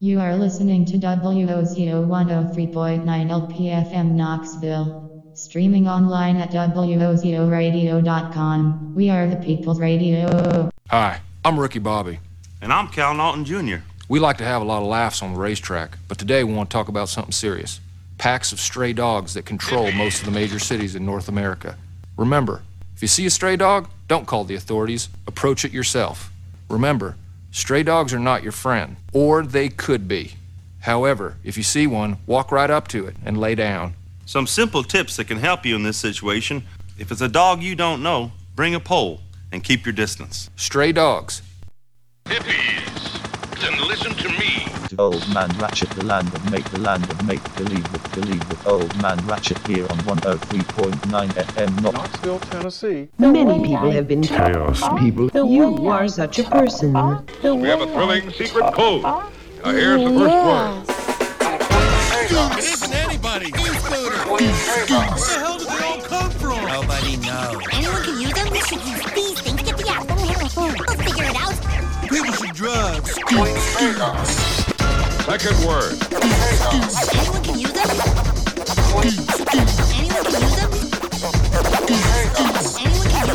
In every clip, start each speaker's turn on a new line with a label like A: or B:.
A: You are listening to WOZO 103.9 LPFM Knoxville. Streaming online at WOZORadio.com. We are the People's Radio.
B: Hi, I'm Ricky Bobby.
C: And I'm Cal Naughton Jr.
B: We like to have a lot of laughs on the racetrack, but today we want to talk about something serious packs of stray dogs that control most of the major cities in North America. Remember, if you see a stray dog, don't call the authorities, approach it yourself. Remember, Stray dogs are not your friend, or they could be. However, if you see one, walk right up to it and lay down.
C: Some simple tips that can help you in this situation. If it's a dog you don't know, bring a pole and keep your distance.
B: Stray dogs.
D: Hippies, then listen to me.
E: Old Man Ratchet, the land of make, the land of make believe with believe with Old Man Ratchet here on 103.9 FM. Not
F: Knoxville, Tennessee.
G: Many people have been
D: Chaos.
G: people. You are such a person.
D: We have a thrilling secret code. Now here's the first word.
H: It isn't anybody. E-scooter. Where the hell did they all come from? Nobody knows.
I: Anyone can use them? We should use these things to get the app. We'll figure it out.
H: People should drive.
D: Second word.
I: Anyone can use them? Anyone can use them? Anyone can use them?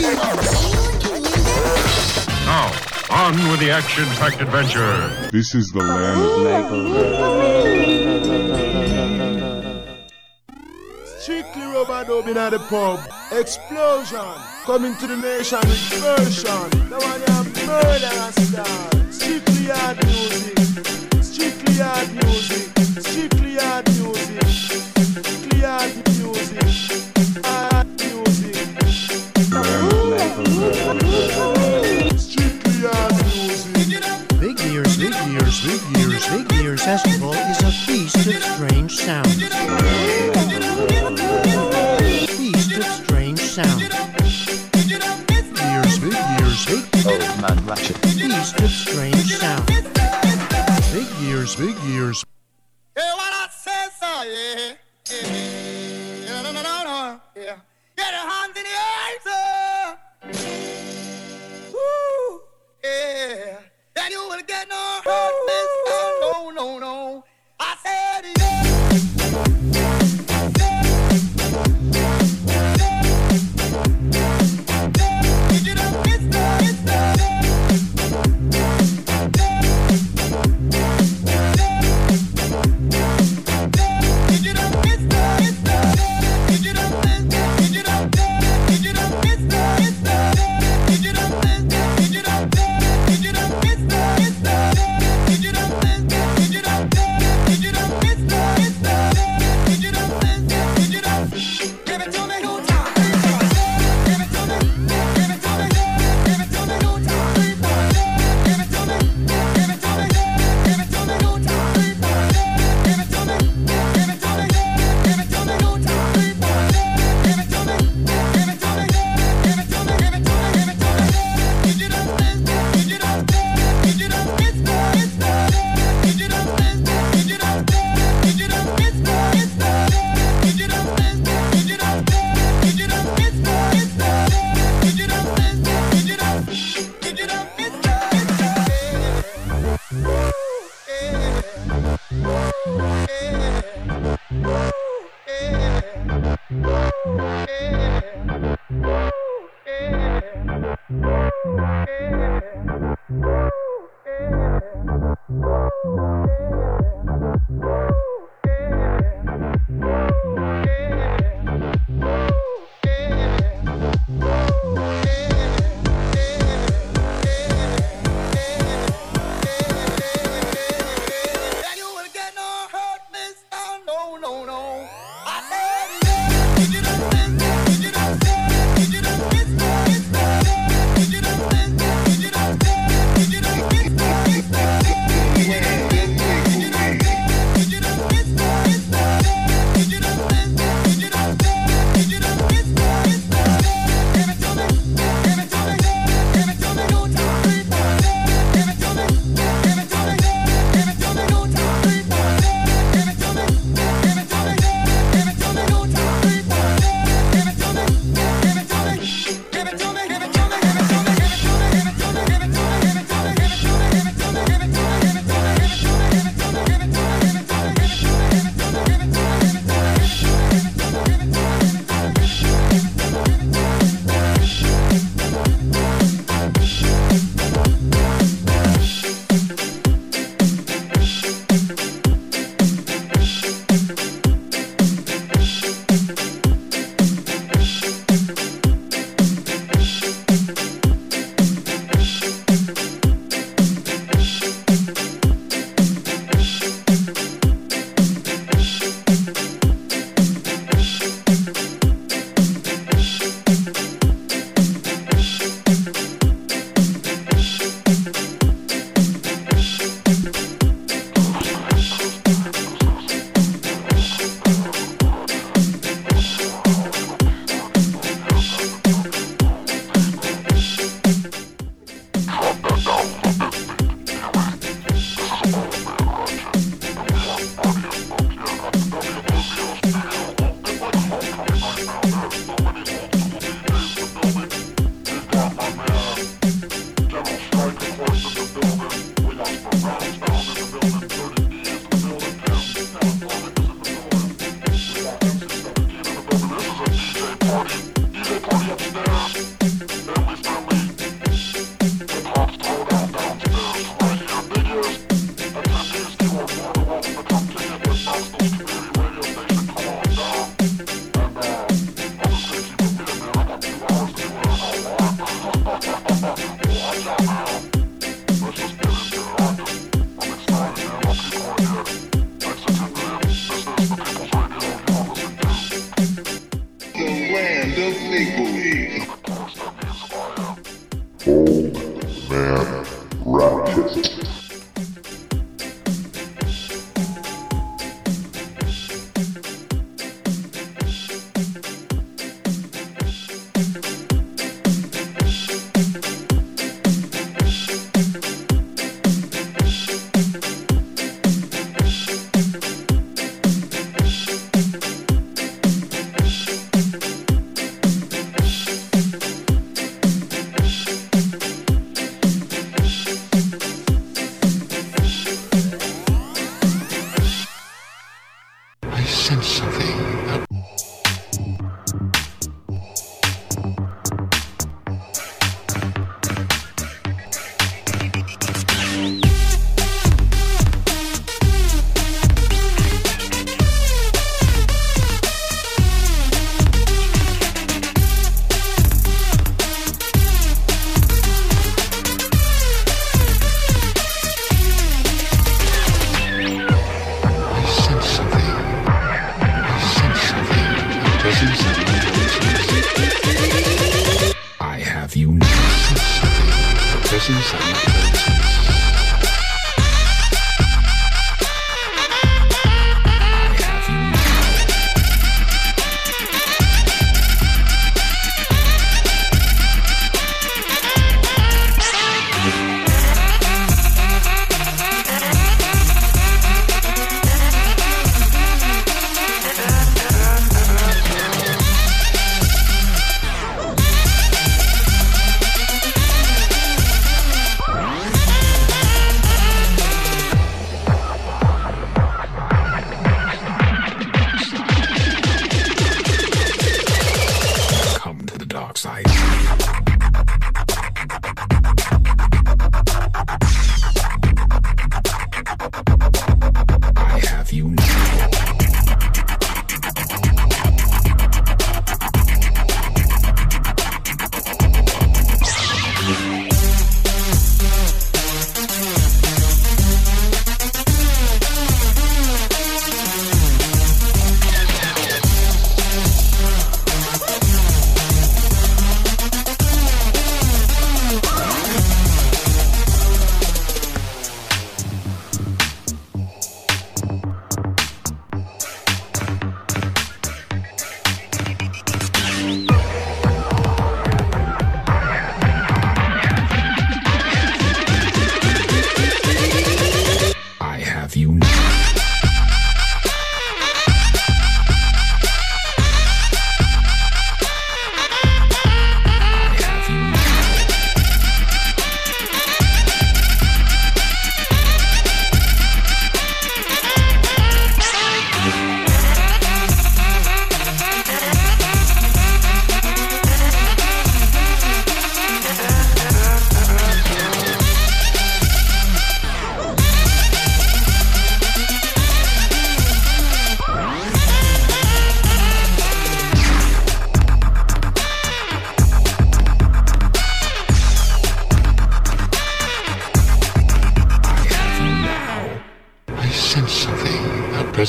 I: Anyone can use them?
D: Now, on with the action-packed adventure.
J: This is the land of
F: Strictly rubber dub in the pub. Explosion. Coming to the nation with version. The one you have murder and style. Strictly hard music. Strictly hard music. Strictly hard music.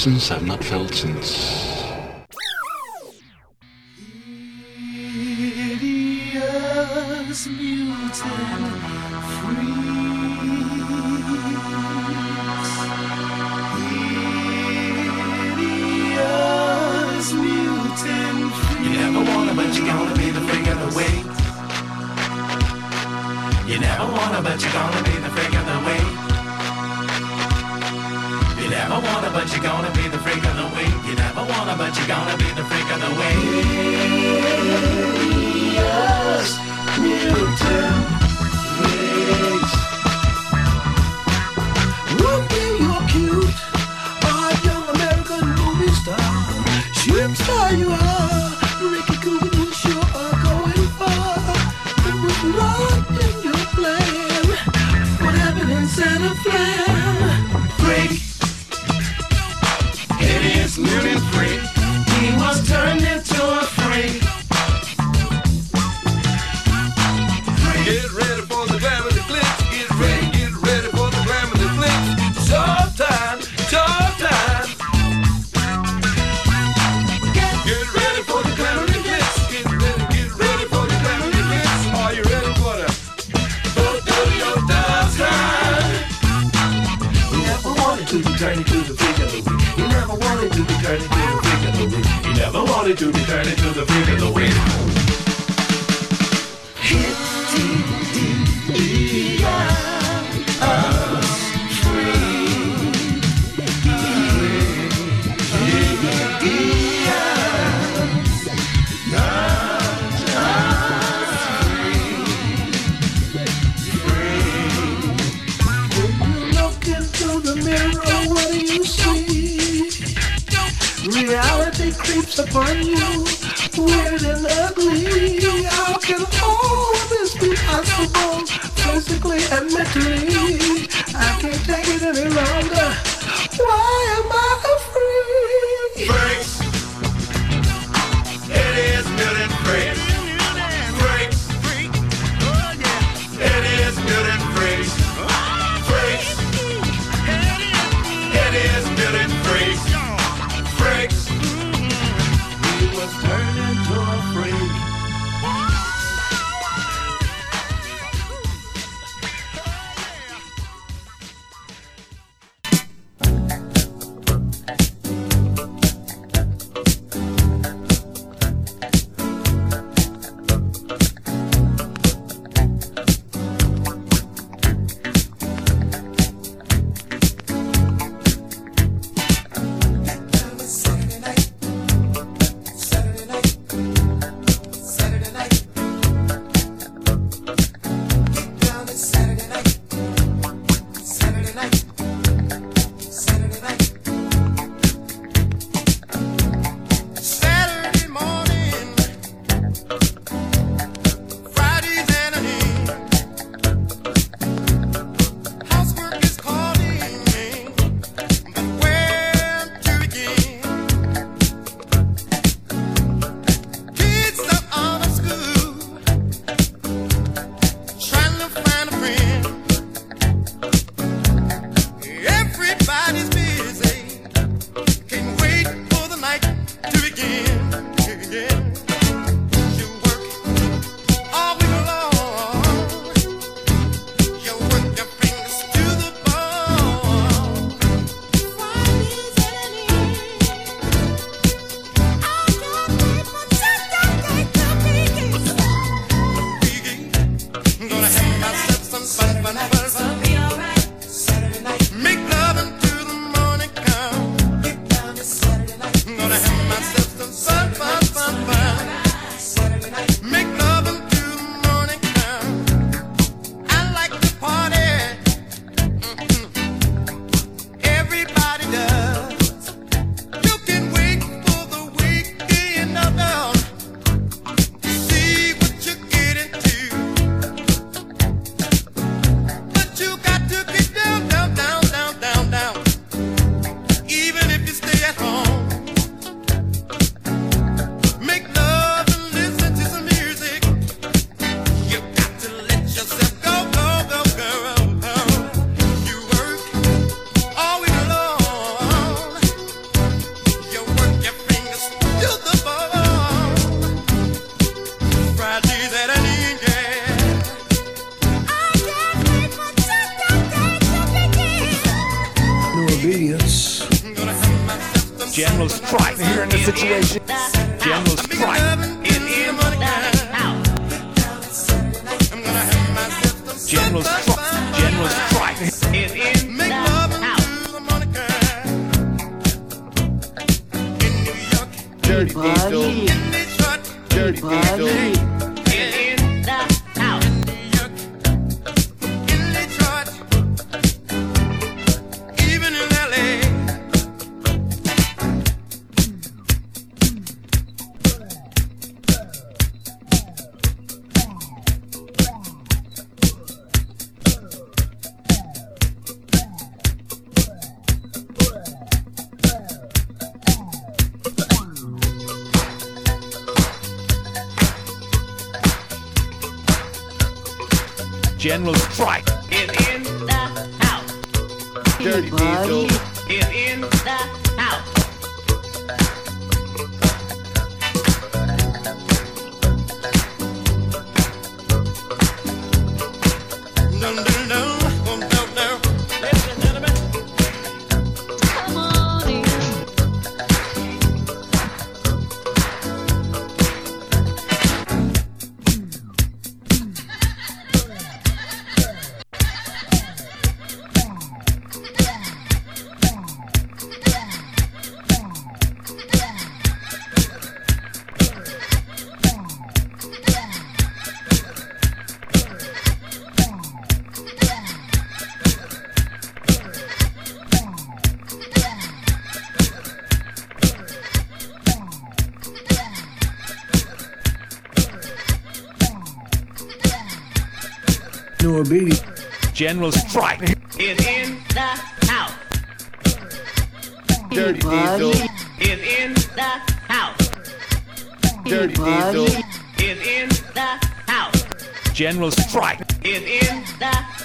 K: presence I've not felt since.
L: never wanna, but you're gonna be the freak of the week. You never wanna, but you're gonna be the freak of the week. Yes,
M: general strike
F: is in the
M: house.
F: Dirty Diesel.
H: Morbidi.
M: General Strike
H: is in the house.
F: Dirty Diesel
H: is in the house.
F: Dirty Diesel
H: is in the house.
M: General Strike
H: is in the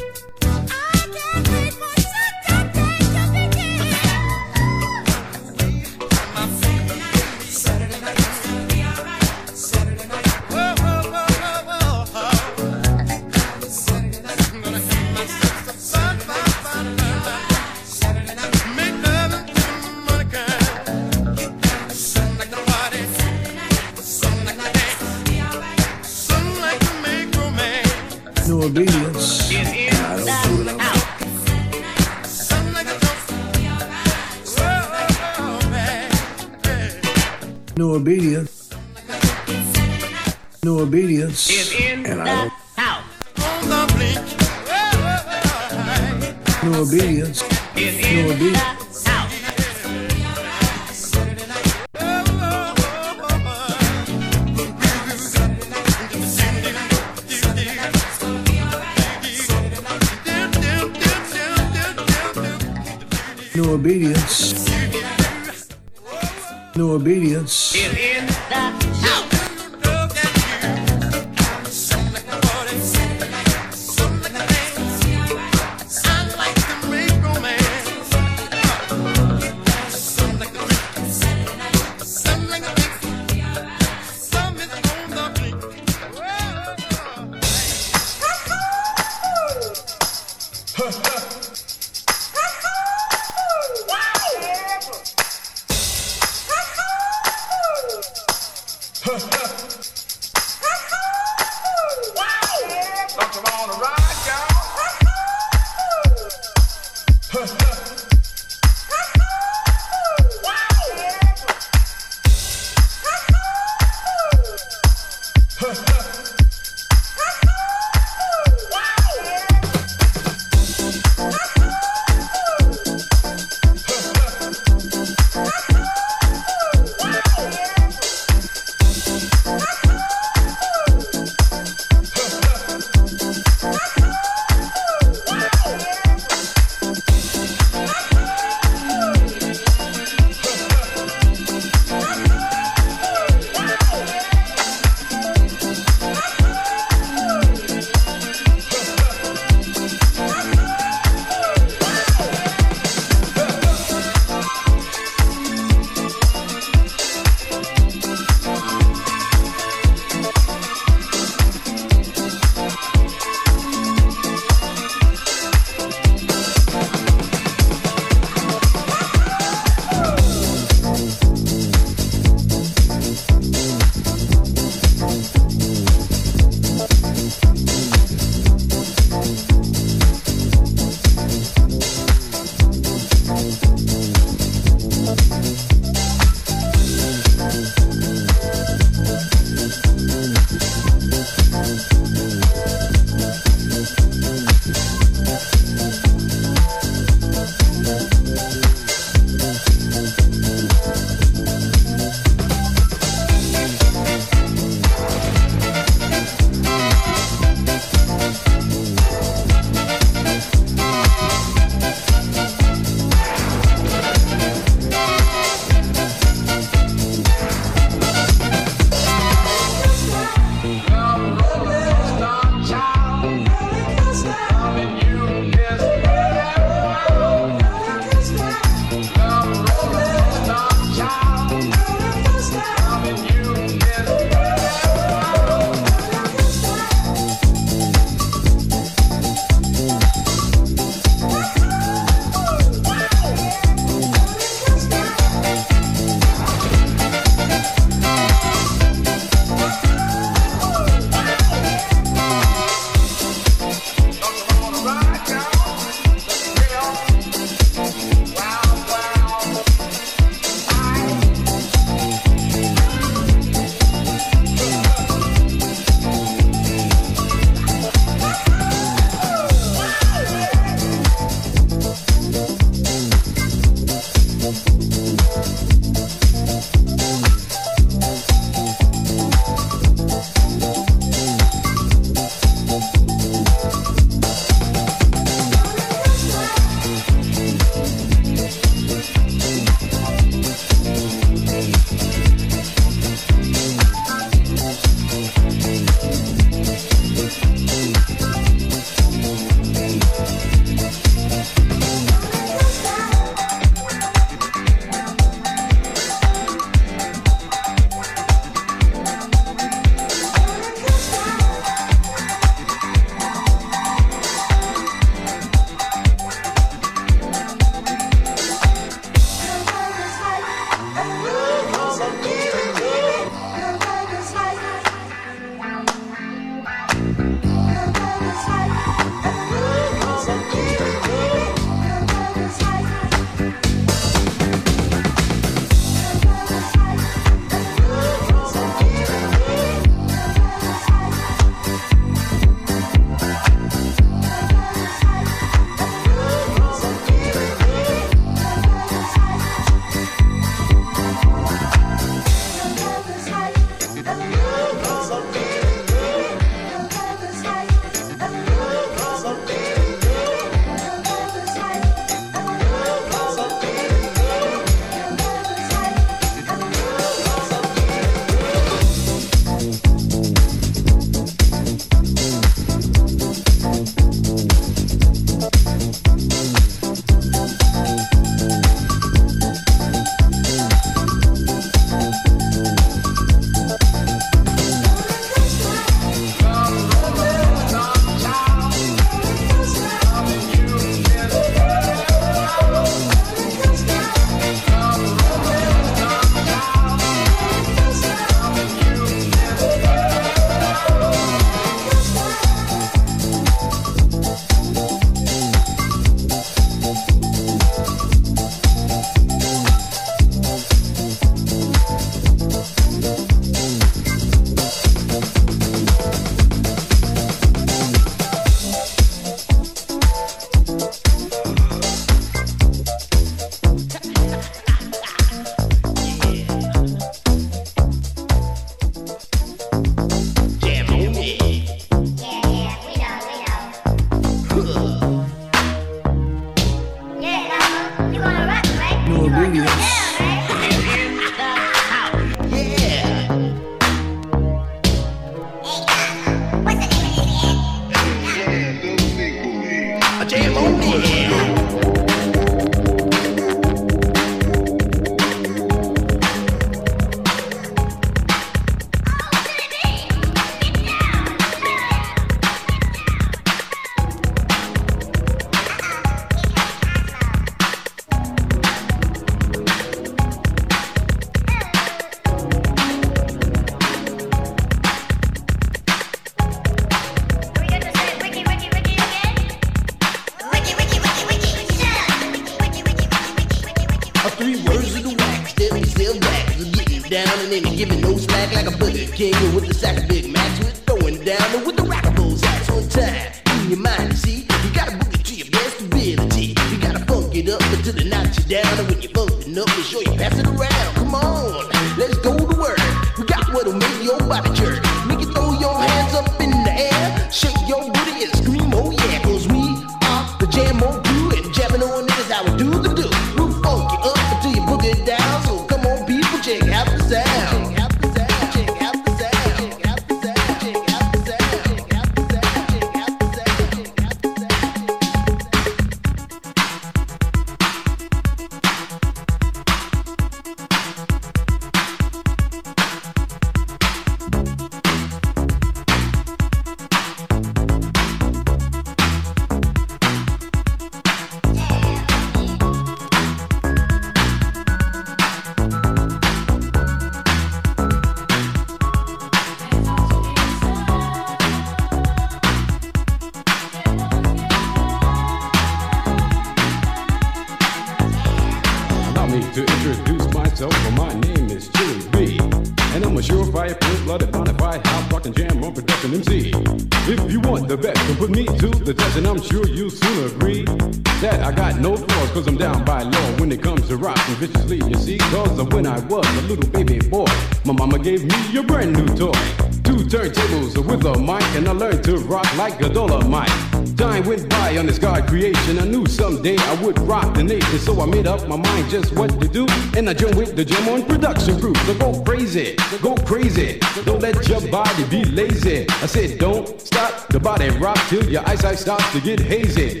H: a
N: mike. Time
O: went by on this God creation. I knew someday I would rock the nation, so I made up my mind just what to do. And I joined with the jam on production crew. So go crazy, go crazy. Don't let your body be lazy. I said, don't stop the body rock till your eyesight starts to get hazy.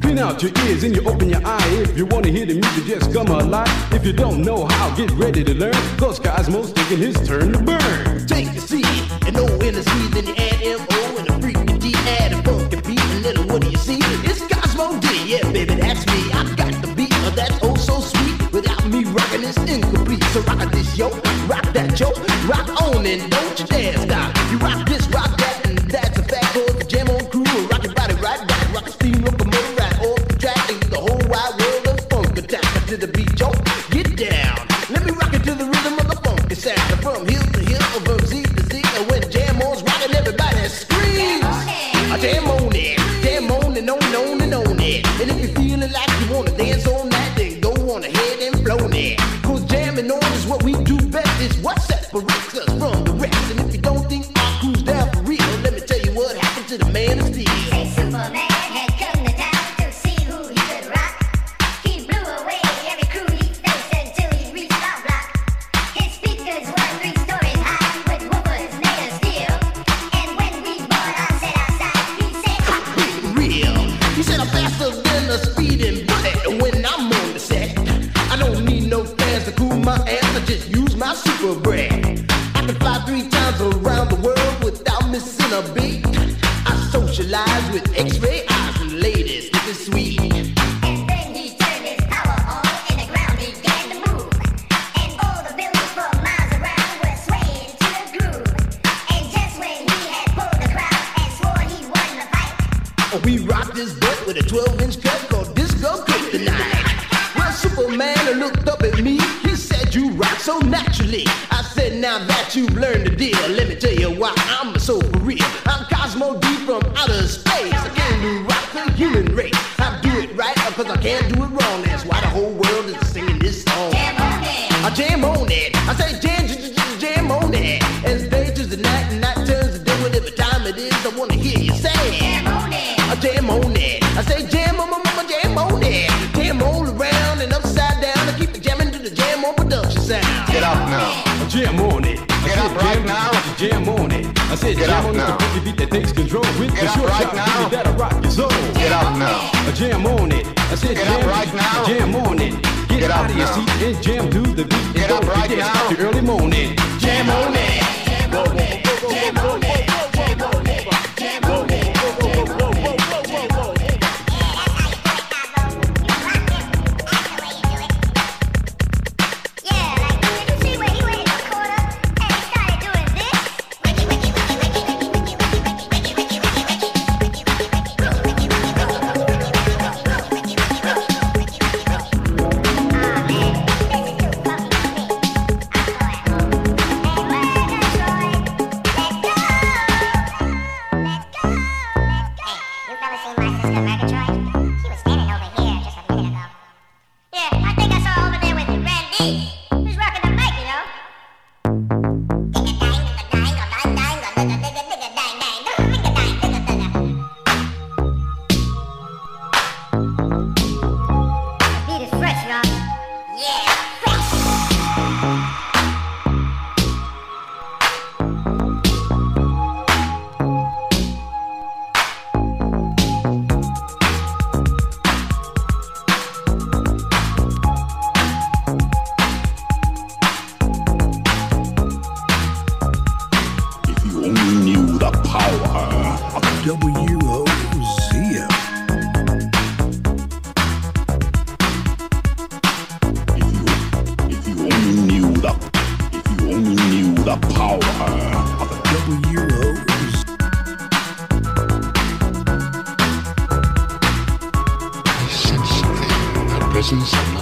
O: Clean out your ears and you open your eye. If you wanna hear the music, just come alive. If you don't know how, get ready to learn. Cause Cozmo's taking his turn to burn.
N: Take a seat and no energy, then you add M-O see. It's Cozmo D, yeah, baby, that's me. I got the beat, of that oh so sweet. Without me rocking, it's incomplete. So rock this, yo, rock that, yo, rock on and don't you dare stop. You rock this, rock that, and that's a fact. Cause the jam on crew will rock your body right back. Rock a steam locomotive right all the track, and the whole wide world of funk attack to the beat. jam on it. I
O: Get said,
N: up right
O: jam,
N: now.
O: Jam on it. I said,
N: Get
O: jam on
N: now.
O: the beat that takes control with
N: Get
O: the short
N: right now!
O: that'll rock your soul.
N: Get up now.
O: I jam on it. I said,
N: Get
O: jam, up
N: right now.
O: Jam on it. Get,
N: Get
O: out of your seat and jam to the beat.
N: Get up right now.
O: The early morning.
N: Jam on it.
P: Jam on it. Jam on it.
Q: Something, a presence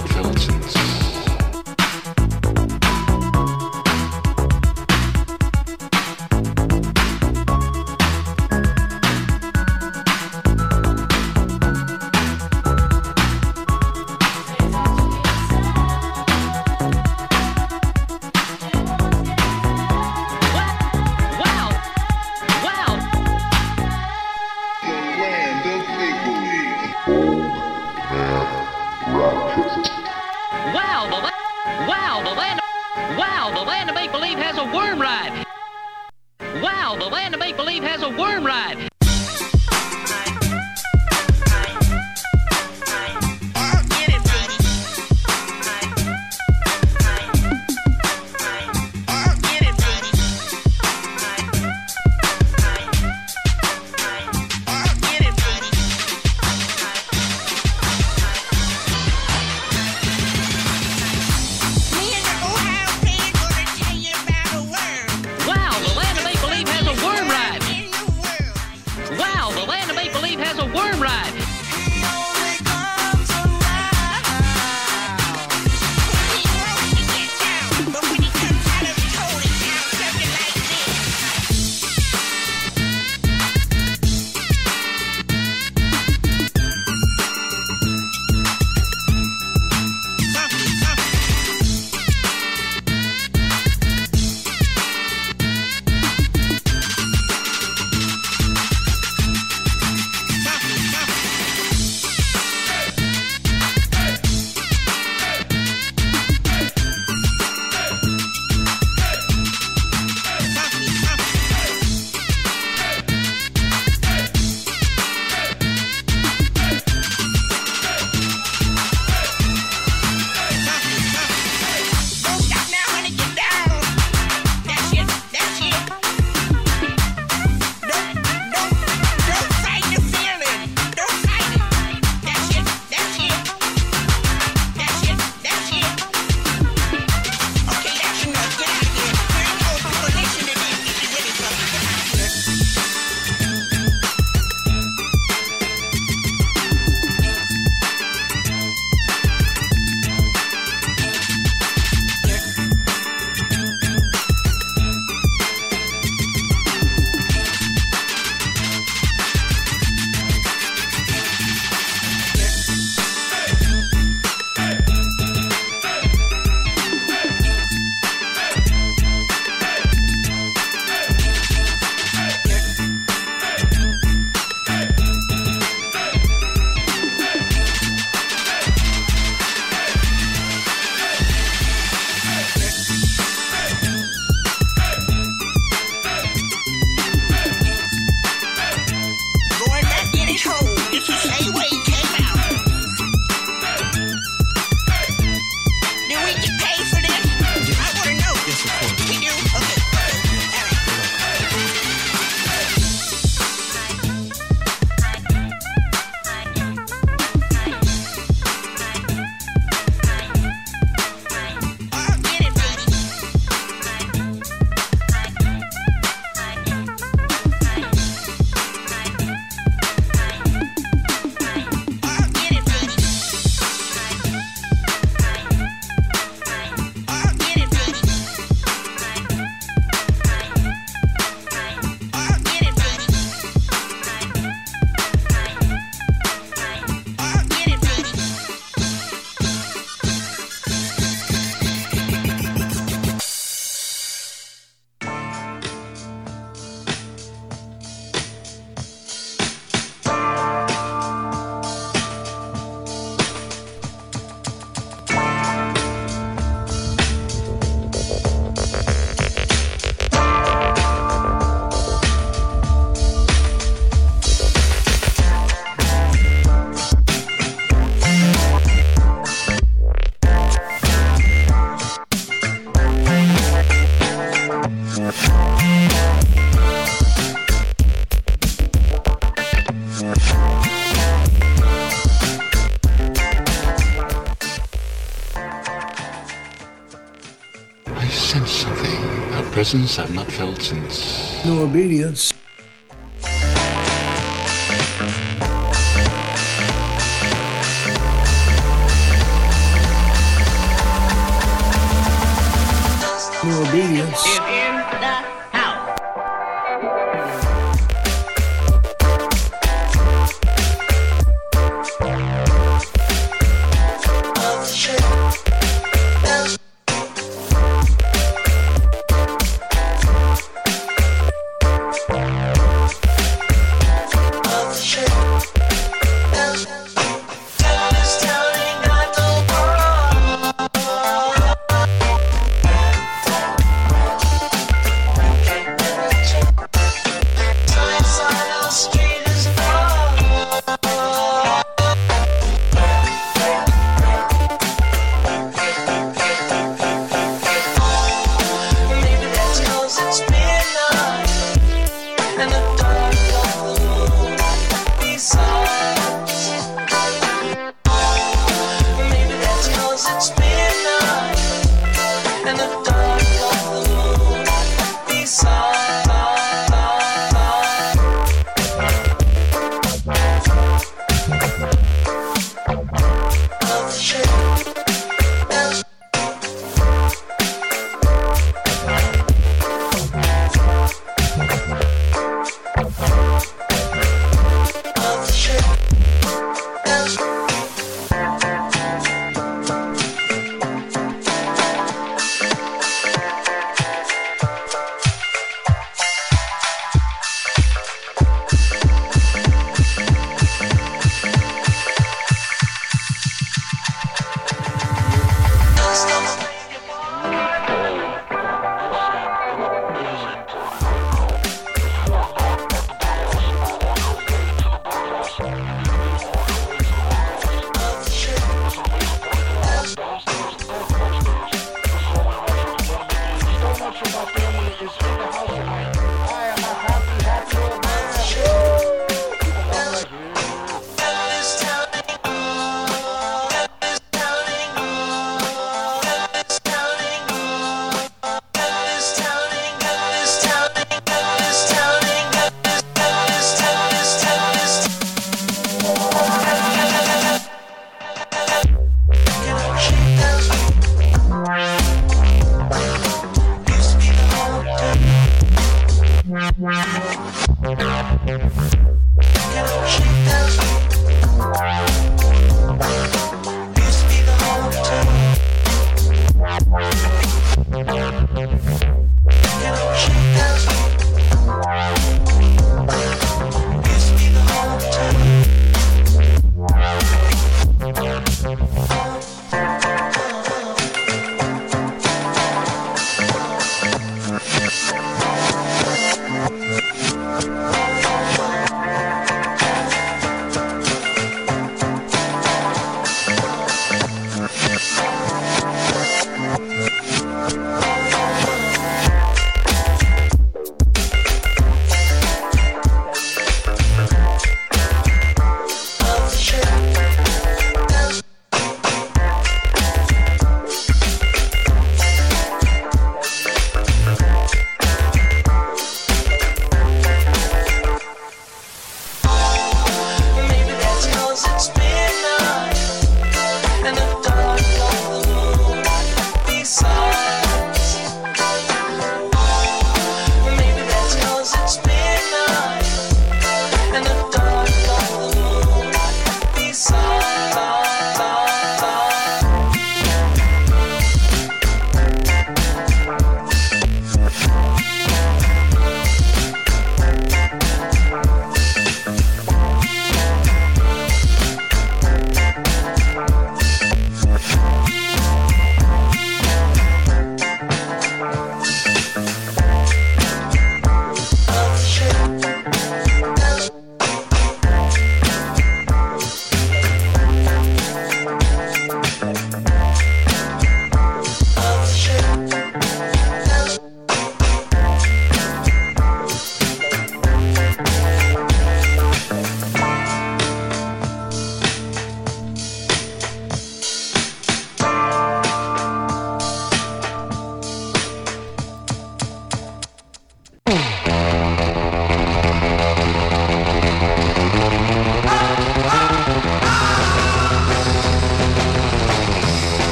R: presence I've not felt since.
Q: No obedience.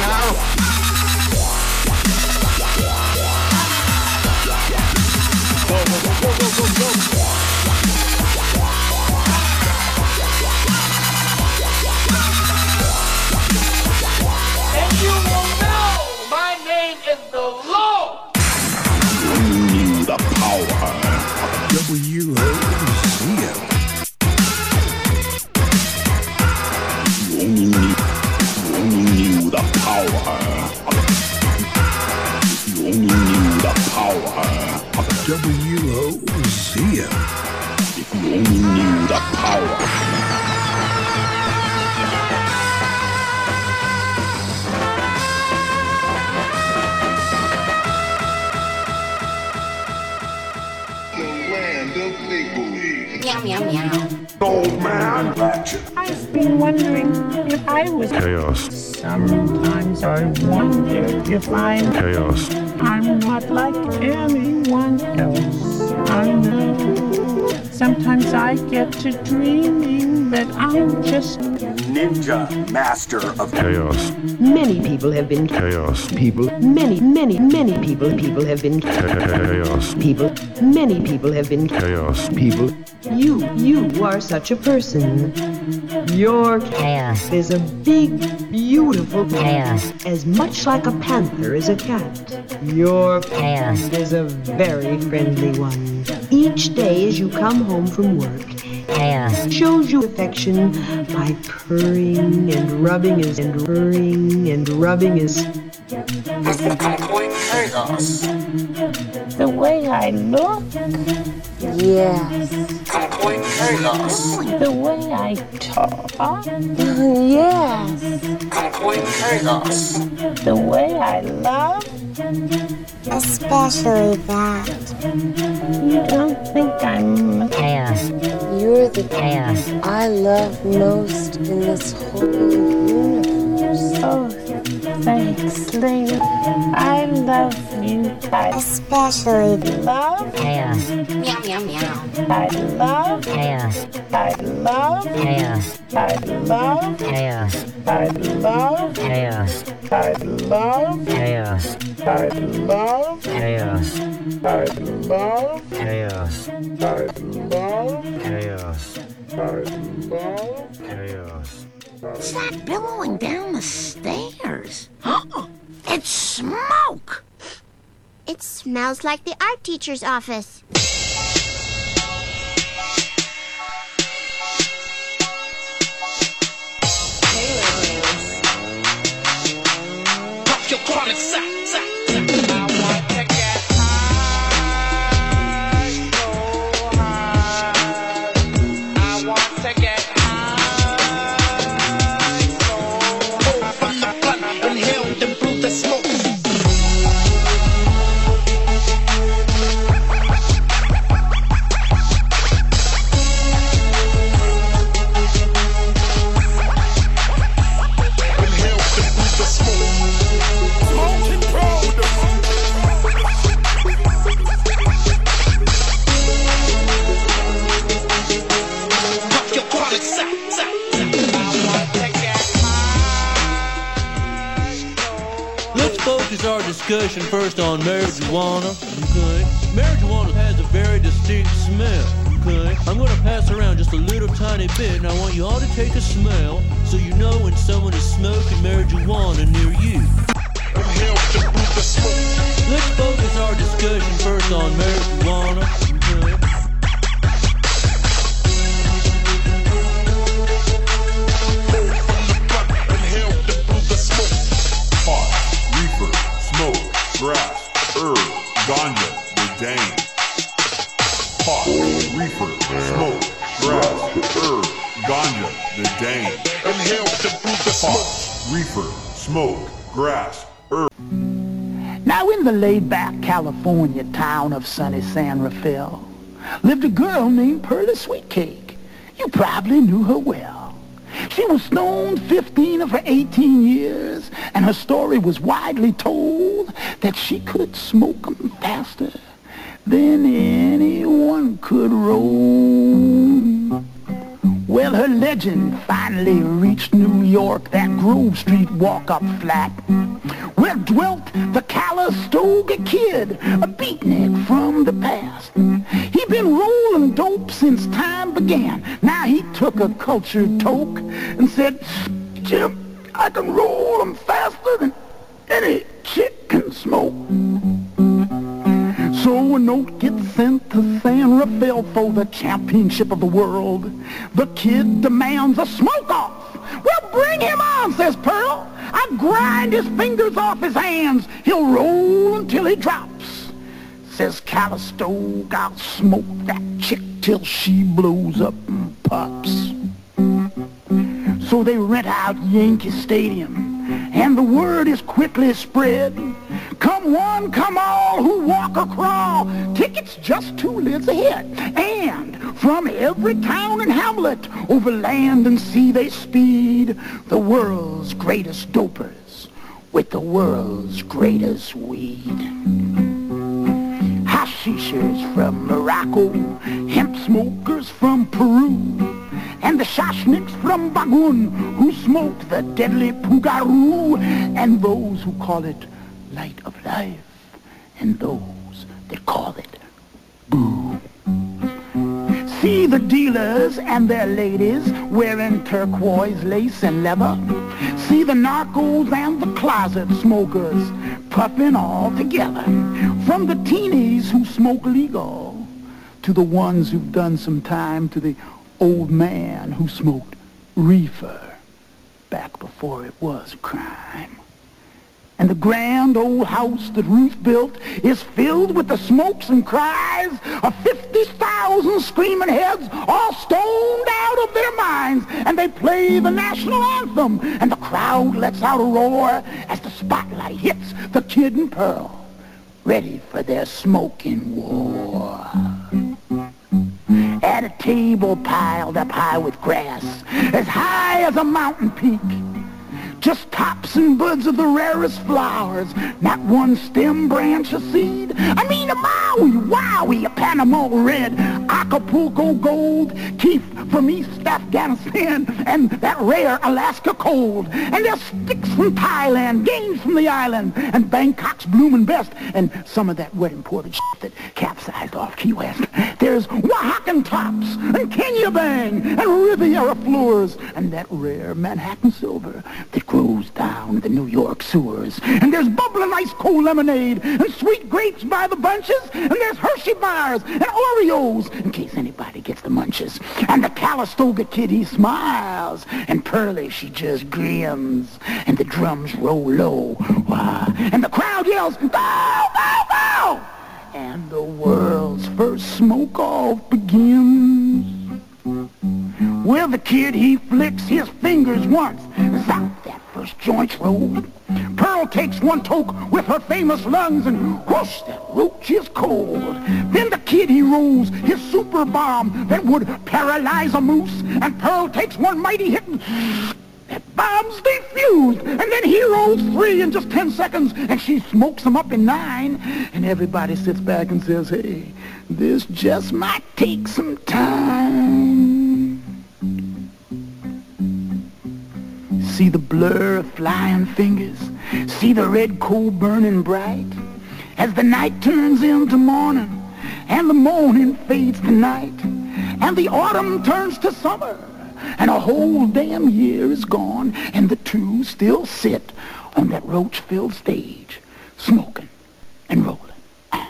S: Now.
T: I wonder if I'm
O: Chaos.
T: I'm not like anyone else. I know. Sometimes I get to dreaming that I'm just
K: Ninja Master of
O: Chaos.
G: Many people have been
O: Chaos.
G: people. Many, many, many people. People have been
O: Chaos.
G: people. Many people have been
O: Chaos.
G: people. You, you are such a person. Your
P: Chaos.
G: is a big, beautiful
P: Chaos.
G: as much like a panther as a cat. Your
P: Chaos.
G: is a very friendly one. Each day as you come home from work,
P: Chaos.
G: shows you affection by purring and rubbing his and purring and rubbing his
K: complete chaos.
T: the way I look,
P: Yes.
K: Complete chaos.
T: the way I talk,
P: Yes.
K: Complete chaos.
T: the way I love.
P: Especially that.
T: You don't think I'm
P: Chaos. You're the chaos I love most in this whole universe.
T: oh thanks. darling. I love especially love
I: Chaos. Meow, meow, meow.
T: I love
I: Chaos.
T: I love
I: Chaos.
T: I love
I: Chaos.
T: I love
I: Chaos.
T: I love
I: Chaos.
T: I love
I: Chaos.
T: I love
I: Chaos.
T: I love
I: Chaos.
T: I love
I: Chaos.
U: What's that billowing down the stairs? it's smoke!
I: It smells like the art teacher's office.
N: Pop your sack.
V: Discussion first on marijuana, okay? Marijuana has a very distinct smell, okay? I'm gonna pass around just a little tiny bit, and I want you all to take a smell so you know when someone is smoking marijuana near you. Let's focus our discussion first on marijuana, okay?
K: Grass, herb, ganja, the dang. Pot, reefer, smoke, grass, herb, ganja, the dang.
N: Inhale to the
K: Pot, reefer, smoke, grass, herb.
W: Now, in the laid back California town of sunny San Rafael, lived a girl named Pearly Sweetcake. You probably knew her well. She was stoned 15 of her 18 years, and her story was widely told that she could smoke 'em faster than anyone could roll. Well, her legend finally reached New York, that Grove Street walk-up flat, where dwelt the Calistoga Kid, a beatnik from the past. He'd been rolling dope since time began. Now he took a cultured toke and said, Jim, I can roll 'em faster than any chick can smoke. So a note gets sent to San Rafael for the championship of the world. The kid demands a smoke off. Well, bring him on, says Pearl. I grind his fingers off his hands. He'll roll until he drops. Says Calistoga, I'll smoke that chick till she blows up and pops. So they rent out Yankee Stadium, and the word is quickly spread. Come one, come all who walk or crawl. Tickets just two lids ahead. And from every town and hamlet, over land and sea they speed. The world's greatest dopers with the world's greatest weed. Hashishers from Morocco, hemp smokers from Peru, and the Shashniks from Bagun who smoke the deadly Pugaru, and those who call it light of life, and those that call it boo. See the dealers and their ladies wearing turquoise lace and leather. See the narcos and the closet smokers puffing all together. From the teenies who smoke legal to the ones who've done some time to the old man who smoked reefer back before it was crime. And the grand old house that Ruth built is filled with the smokes and cries of 50,000 screaming heads all stoned out of their minds. And they play the national anthem, and the crowd lets out a roar as the spotlight hits the kid and Pearl, ready for their smoking war. At a table piled up high with grass, as high as a mountain peak, Just tops and buds of the rarest flowers, not one stem, branch, or seed. I mean a Maui, Wowie, a Panama red, Acapulco gold, keef from East Afghanistan, and that rare Alaska cold. And there's sticks from Thailand, games from the island, and Bangkok's blooming best, and some of that wet imported shit that capsized off Key West. There's Oaxacan tops, and Kenya Bang, and Riviera floors, and that rare Manhattan silver that grows down in the New York sewers. And there's bubbling ice cold lemonade, and sweet grapes by the bunches, and there's Hershey bars, and Oreos, in case anybody gets the munches. And the Calistoga kid, he smiles, and Pearlie, she just grins, and the drums roll low, wah, and the crowd yells, go, go, go! And the world's first smoke-off begins. Well, the kid, he flicks his fingers once. Zap, that first joint's rolled. Pearl takes one toke with her famous lungs and whoosh, that roach is cold. Then the kid, he rolls his super bomb that would paralyze a moose. And Pearl takes one mighty hit and that bomb's defused. And then he rolls three in just ten seconds and she smokes them up in nine. And everybody sits back and says, hey, this just might take some time. See the blur of flying fingers. See the red coal burning bright. As the night turns into morning and the morning fades to night and the autumn turns to summer and a whole damn year is gone and the two still sit on that roach-filled stage smoking and rolling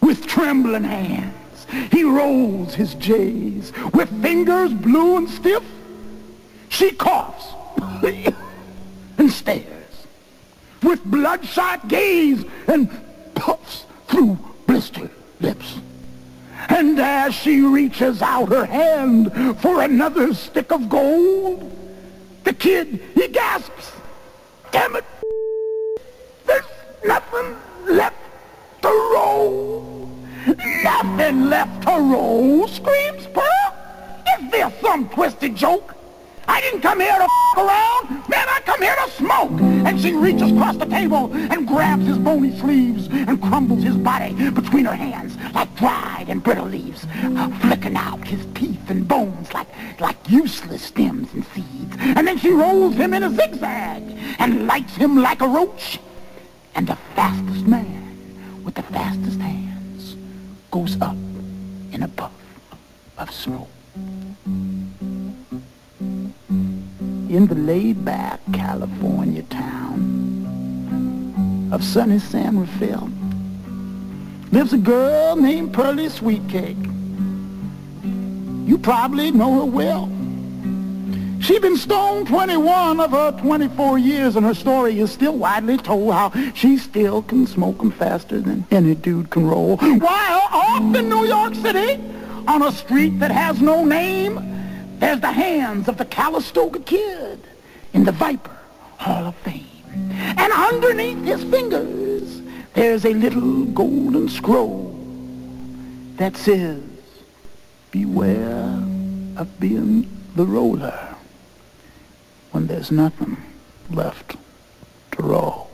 W: with trembling hands. He rolls his J's with fingers blue and stiff. She coughs and stares with bloodshot gaze and puffs through blistered lips. And as she reaches out her hand for another stick of gold, the kid, he gasps, damn it, there's nothing left to roll. Nothing left to roll, screams Pearl. Is there some twisted joke? I didn't come here to f- around. Man, I come here to smoke. And she reaches across the table and grabs his bony sleeves and crumbles his body between her hands like dried and brittle leaves, uh, flicking out his teeth and bones like, like useless stems and seeds. And then she rolls him in a zigzag and lights him like a roach. And the fastest man with the fastest hands goes up in a puff of smoke. In the laid-back California town of sunny San Rafael lives a girl named Pearlie Sweetcake. You probably know her well. She's been stoned 21 of her 24 years, and her story is still widely told how she still can smoke 'em faster than any dude can roll. While off in New York City, on a street that has no name, there's the hands of the Calistoga Kid in the Viper Hall of Fame. And underneath his fingers, there's a little golden scroll that says, Beware of being the roller when there's nothing left to roll.